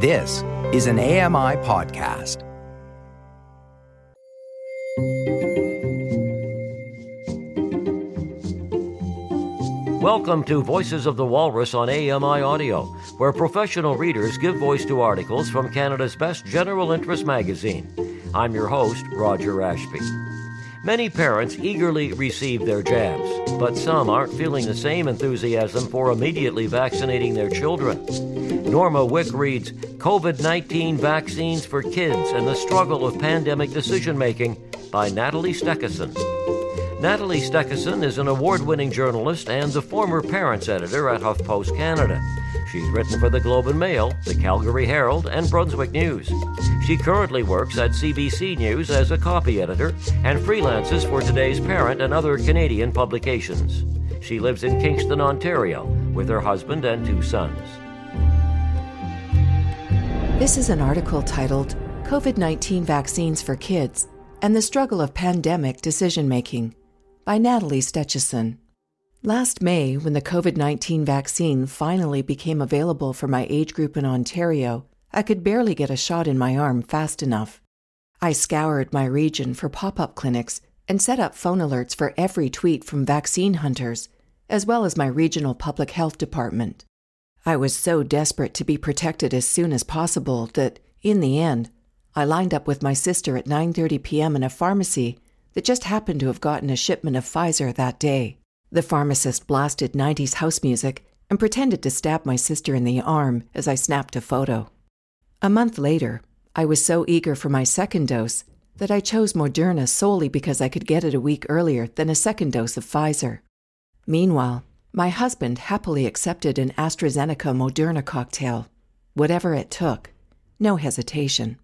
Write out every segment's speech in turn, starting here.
This is an AMI podcast. Welcome to Voices of the Walrus on AMI Audio, where professional readers give voice to articles from Canada's best general interest magazine. I'm your host, Roger Ashby. Many parents eagerly receive their jabs, but some aren't feeling the same enthusiasm for immediately vaccinating their children. Norma Wick reads COVID 19 Vaccines for Kids and the Struggle of Pandemic Decision Making by Natalie Stechyson. Natalie Stechyson is an award winning journalist and the former parents editor at HuffPost Canada. She's written for the Globe and Mail, the Calgary Herald, and Brunswick News. She currently works at CBC News as a copy editor and freelances for Today's Parent and other Canadian publications. She lives in Kingston, Ontario, with her husband and two sons. This is an article titled COVID 19 Vaccines for Kids and the Struggle of Pandemic Decision Making by Natalie Stechyson. Last May, when the COVID 19 vaccine finally became available for my age group in Ontario, I could barely get a shot in my arm fast enough. I scoured my region for pop up clinics and set up phone alerts for every tweet from vaccine hunters, as well as my regional public health department. I was so desperate to be protected as soon as possible that, in the end, I lined up with my sister at 9:30 p.m. in a pharmacy that just happened to have gotten a shipment of Pfizer that day. The pharmacist blasted 90s house music and pretended to stab my sister in the arm as I snapped a photo. A month later, I was so eager for my second dose that I chose Moderna solely because I could get it a week earlier than a second dose of Pfizer. Meanwhile, my husband happily accepted an AstraZeneca Moderna cocktail, whatever it took, no hesitation.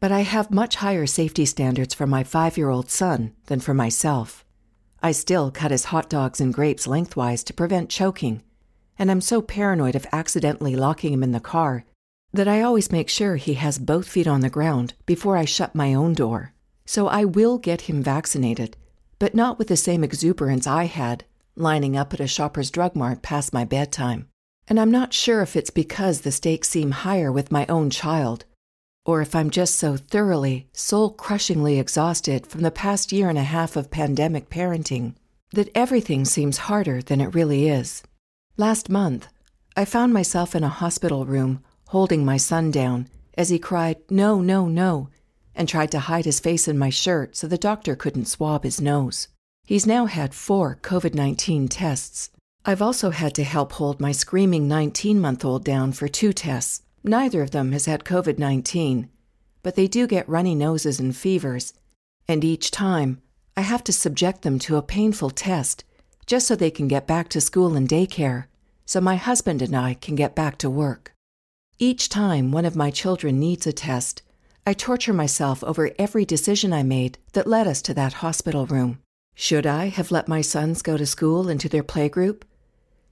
But I have much higher safety standards for my five year old son than for myself. I still cut his hot dogs and grapes lengthwise to prevent choking, and I'm so paranoid of accidentally locking him in the car that I always make sure he has both feet on the ground before I shut my own door. So I will get him vaccinated, but not with the same exuberance I had lining up at a Shoppers Drug Mart past my bedtime. And I'm not sure if it's because the stakes seem higher with my own child or if I'm just so thoroughly, soul crushingly exhausted from the past year and a half of pandemic parenting that everything seems harder than it really is. Last month, I found myself in a hospital room holding my son down as he cried, No, no, no, and tried to hide his face in my shirt so the doctor couldn't swab his nose. He's now had four COVID 19 tests. I've also had to help hold my screaming 19 month old down for two tests Neither of them has had COVID 19, but they do get runny noses and fevers, and each time I have to subject them to a painful test just so they can get back to school and daycare, so my husband and I can get back to work. Each time one of my children needs a test, I torture myself over every decision I made that led us to that hospital room. Should I have let my sons go to school and to their playgroup?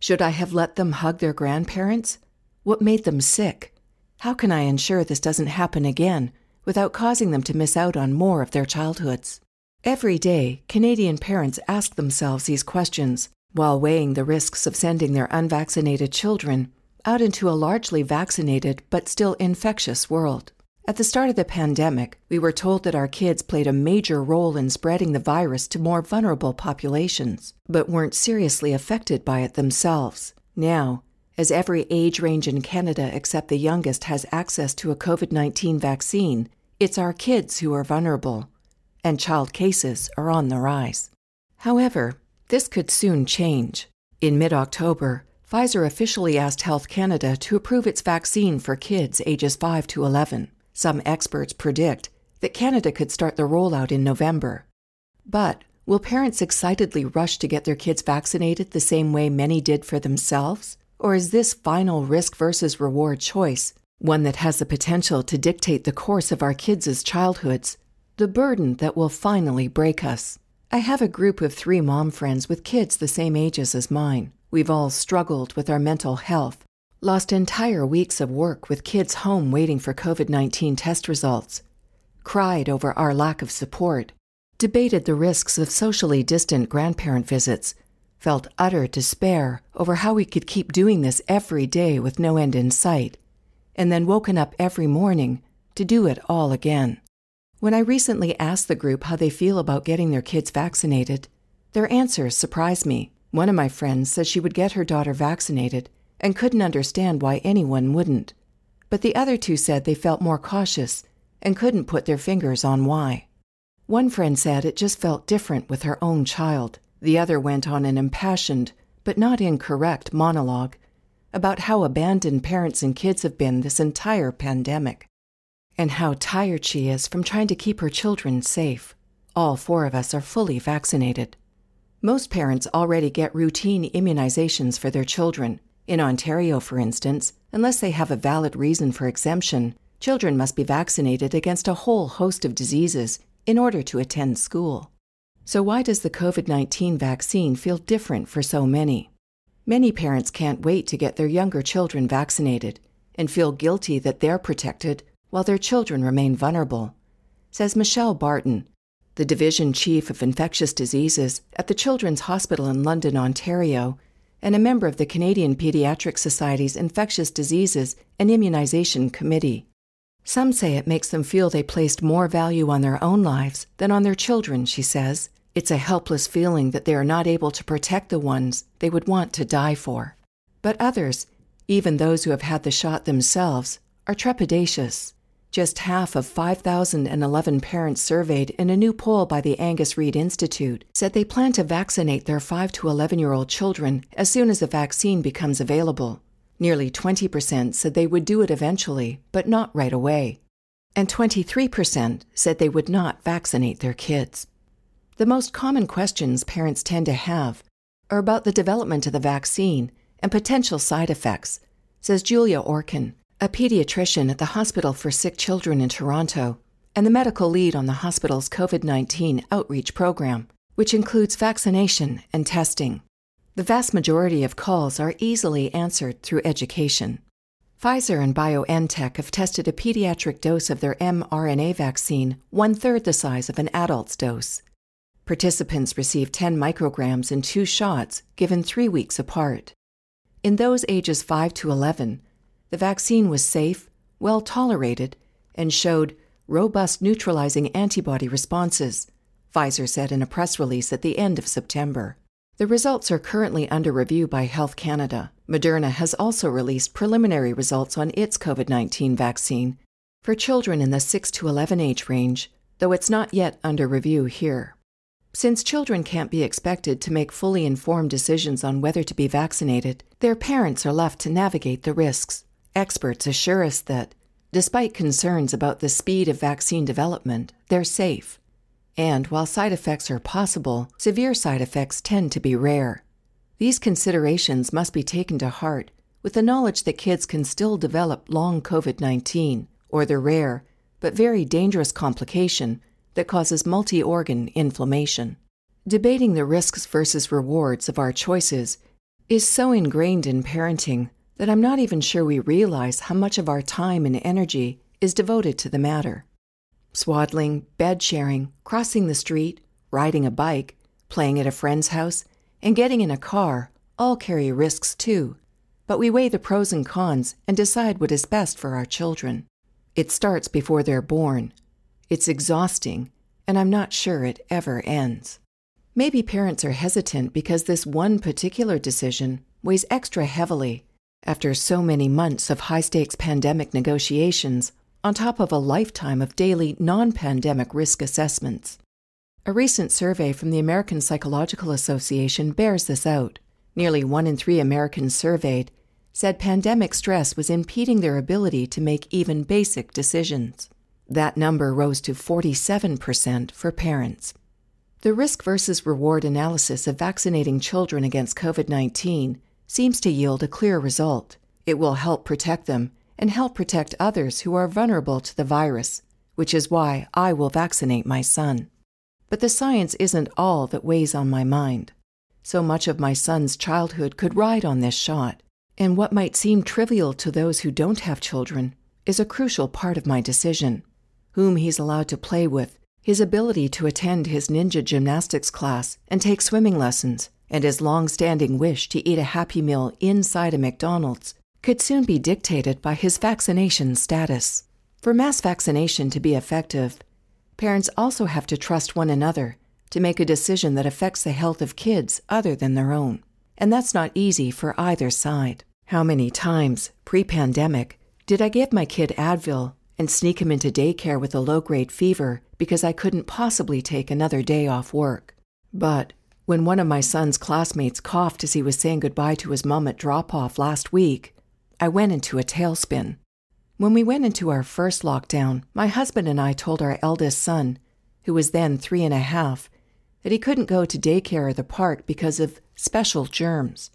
Should I have let them hug their grandparents? What made them sick? How can I ensure this doesn't happen again without causing them to miss out on more of their childhoods? Every day, Canadian parents ask themselves these questions while weighing the risks of sending their unvaccinated children out into a largely vaccinated but still infectious world. At the start of the pandemic, we were told that our kids played a major role in spreading the virus to more vulnerable populations, but weren't seriously affected by it themselves. Now, as every age range in Canada except the youngest has access to a COVID 19 vaccine, it's our kids who are vulnerable, and child cases are on the rise. However, this could soon change. In mid October, Pfizer officially asked Health Canada to approve its vaccine for kids ages 5 to 11. Some experts predict that Canada could start the rollout in November. But will parents excitedly rush to get their kids vaccinated the same way many did for themselves? Or is this final risk versus reward choice one that has the potential to dictate the course of our kids' childhoods, the burden that will finally break us? I have a group of three mom friends with kids the same ages as mine. We've all struggled with our mental health, lost entire weeks of work with kids home waiting for COVID 19 test results, cried over our lack of support, debated the risks of socially distant grandparent visits felt utter despair over how we could keep doing this every day with no end in sight, and then woken up every morning to do it all again. When I recently asked the group how they feel about getting their kids vaccinated, their answers surprised me. One of my friends said she would get her daughter vaccinated and couldn't understand why anyone wouldn't. But the other two said they felt more cautious and couldn't put their fingers on why. One friend said it just felt different with her own child. The other went on an impassioned, but not incorrect, monologue about how abandoned parents and kids have been this entire pandemic, and how tired she is from trying to keep her children safe. All four of us are fully vaccinated. Most parents already get routine immunizations for their children. In Ontario, for instance, unless they have a valid reason for exemption, children must be vaccinated against a whole host of diseases in order to attend school. So, why does the COVID 19 vaccine feel different for so many? Many parents can't wait to get their younger children vaccinated and feel guilty that they're protected while their children remain vulnerable, says Michelle Barton, the Division Chief of Infectious Diseases at the Children's Hospital in London, Ontario, and a member of the Canadian Pediatric Society's Infectious Diseases and Immunization Committee. Some say it makes them feel they placed more value on their own lives than on their children, she says. It's a helpless feeling that they are not able to protect the ones they would want to die for. But others, even those who have had the shot themselves, are trepidatious. Just half of 5,011 parents surveyed in a new poll by the Angus Reid Institute said they plan to vaccinate their 5 to 11 year old children as soon as a vaccine becomes available. Nearly 20% said they would do it eventually, but not right away. And 23% said they would not vaccinate their kids. The most common questions parents tend to have are about the development of the vaccine and potential side effects, says Julia Orkin, a pediatrician at the Hospital for Sick Children in Toronto and the medical lead on the hospital's COVID 19 outreach program, which includes vaccination and testing. The vast majority of calls are easily answered through education. Pfizer and BioNTech have tested a pediatric dose of their mRNA vaccine one third the size of an adult's dose. Participants receive 10 micrograms in two shots given three weeks apart. In those ages 5 to 11, the vaccine was safe, well tolerated, and showed robust neutralizing antibody responses, Pfizer said in a press release at the end of September. The results are currently under review by Health Canada. Moderna has also released preliminary results on its COVID 19 vaccine for children in the 6 to 11 age range, though it's not yet under review here. Since children can't be expected to make fully informed decisions on whether to be vaccinated, their parents are left to navigate the risks. Experts assure us that, despite concerns about the speed of vaccine development, they're safe. And while side effects are possible, severe side effects tend to be rare. These considerations must be taken to heart with the knowledge that kids can still develop long COVID 19, or the rare, but very dangerous complication that causes multi organ inflammation. Debating the risks versus rewards of our choices is so ingrained in parenting that I'm not even sure we realize how much of our time and energy is devoted to the matter. Swaddling, bed sharing, crossing the street, riding a bike, playing at a friend's house, and getting in a car all carry risks too, but we weigh the pros and cons and decide what is best for our children. It starts before they're born, it's exhausting, and I'm not sure it ever ends. Maybe parents are hesitant because this one particular decision weighs extra heavily after so many months of high stakes pandemic negotiations on top of a lifetime of daily non pandemic risk assessments. A recent survey from the American Psychological Association bears this out. Nearly one in three Americans surveyed said pandemic stress was impeding their ability to make even basic decisions. That number rose to 47% for parents. The risk versus reward analysis of vaccinating children against COVID 19 seems to yield a clear result. It will help protect them and help protect others who are vulnerable to the virus, which is why I will vaccinate my son. But the science isn't all that weighs on my mind. So much of my son's childhood could ride on this shot, and what might seem trivial to those who don't have children is a crucial part of my decision whom he's allowed to play with, his ability to attend his ninja gymnastics class and take swimming lessons, and his long standing wish to eat a Happy Meal inside a McDonald's could soon be dictated by his vaccination status. For mass vaccination to be effective, parents also have to trust one another to make a decision that affects the health of kids other than their own. And that's not easy for either side. How many times, pre pandemic, did I give my kid Advil and sneak him into daycare with a low grade fever because I couldn't possibly take another day off work? But when one of my son's classmates coughed as he was saying goodbye to his mom at drop off last week, I went into a tailspin. When we went into our first lockdown, my husband and I told our eldest son, who was then three and a half, that he couldn't go to daycare or the park because of special germs.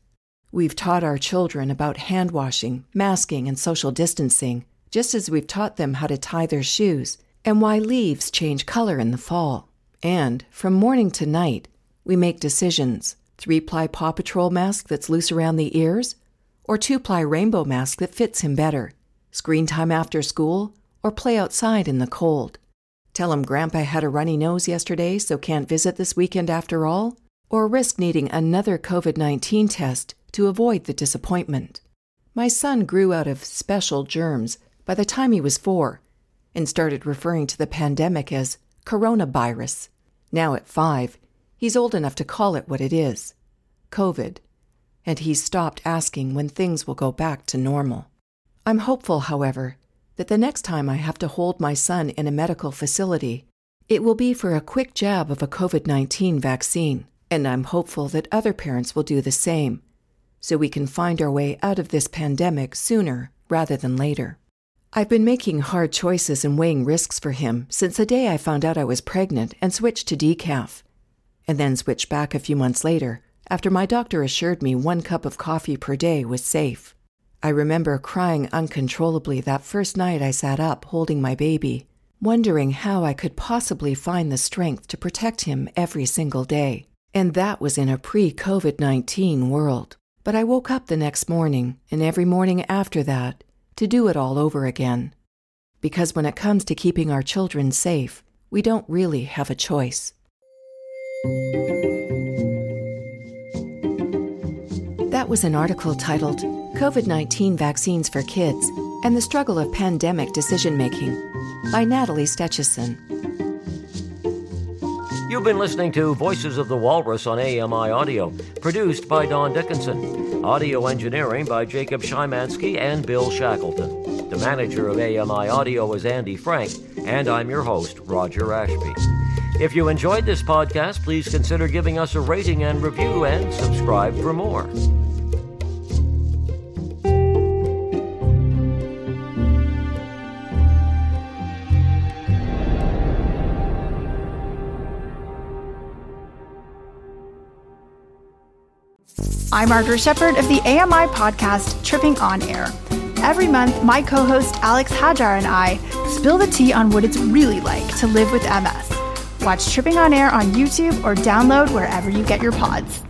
We've taught our children about hand washing, masking, and social distancing, just as we've taught them how to tie their shoes and why leaves change color in the fall. And from morning to night, we make decisions three ply Paw Patrol mask that's loose around the ears, or two ply rainbow mask that fits him better screen time after school, or play outside in the cold. Tell him Grandpa had a runny nose yesterday, so can't visit this weekend after all, or risk needing another COVID 19 test to avoid the disappointment. My son grew out of special germs by the time he was four and started referring to the pandemic as coronavirus. Now at five, he's old enough to call it what it is COVID, and he's stopped asking when things will go back to normal. I'm hopeful, however, that the next time I have to hold my son in a medical facility, it will be for a quick jab of a COVID 19 vaccine, and I'm hopeful that other parents will do the same, so we can find our way out of this pandemic sooner rather than later. I've been making hard choices and weighing risks for him since the day I found out I was pregnant and switched to decaf, and then switched back a few months later after my doctor assured me one cup of coffee per day was safe. I remember crying uncontrollably that first night I sat up holding my baby, wondering how I could possibly find the strength to protect him every single day. And that was in a pre COVID 19 world. But I woke up the next morning, and every morning after that, to do it all over again. Because when it comes to keeping our children safe, we don't really have a choice. That was an article titled COVID 19 Vaccines for Kids and the Struggle of Pandemic Decision Making by Natalie Stechyson. You've been listening to Voices of the Walrus on AMI Audio, produced by Don Dickinson. Audio engineering by Jacob Szymanski and Bill Shackleton. The manager of AMI Audio is Andy Frank, and I'm your host, Roger Ashby. If you enjoyed this podcast, please consider giving us a rating and review and subscribe for more. I'm Margaret Shepard of the AMI podcast Tripping on Air. Every month, my co host Alex Hajar and I spill the tea on what it's really like to live with MS. Watch Tripping on Air on YouTube or download wherever you get your pods.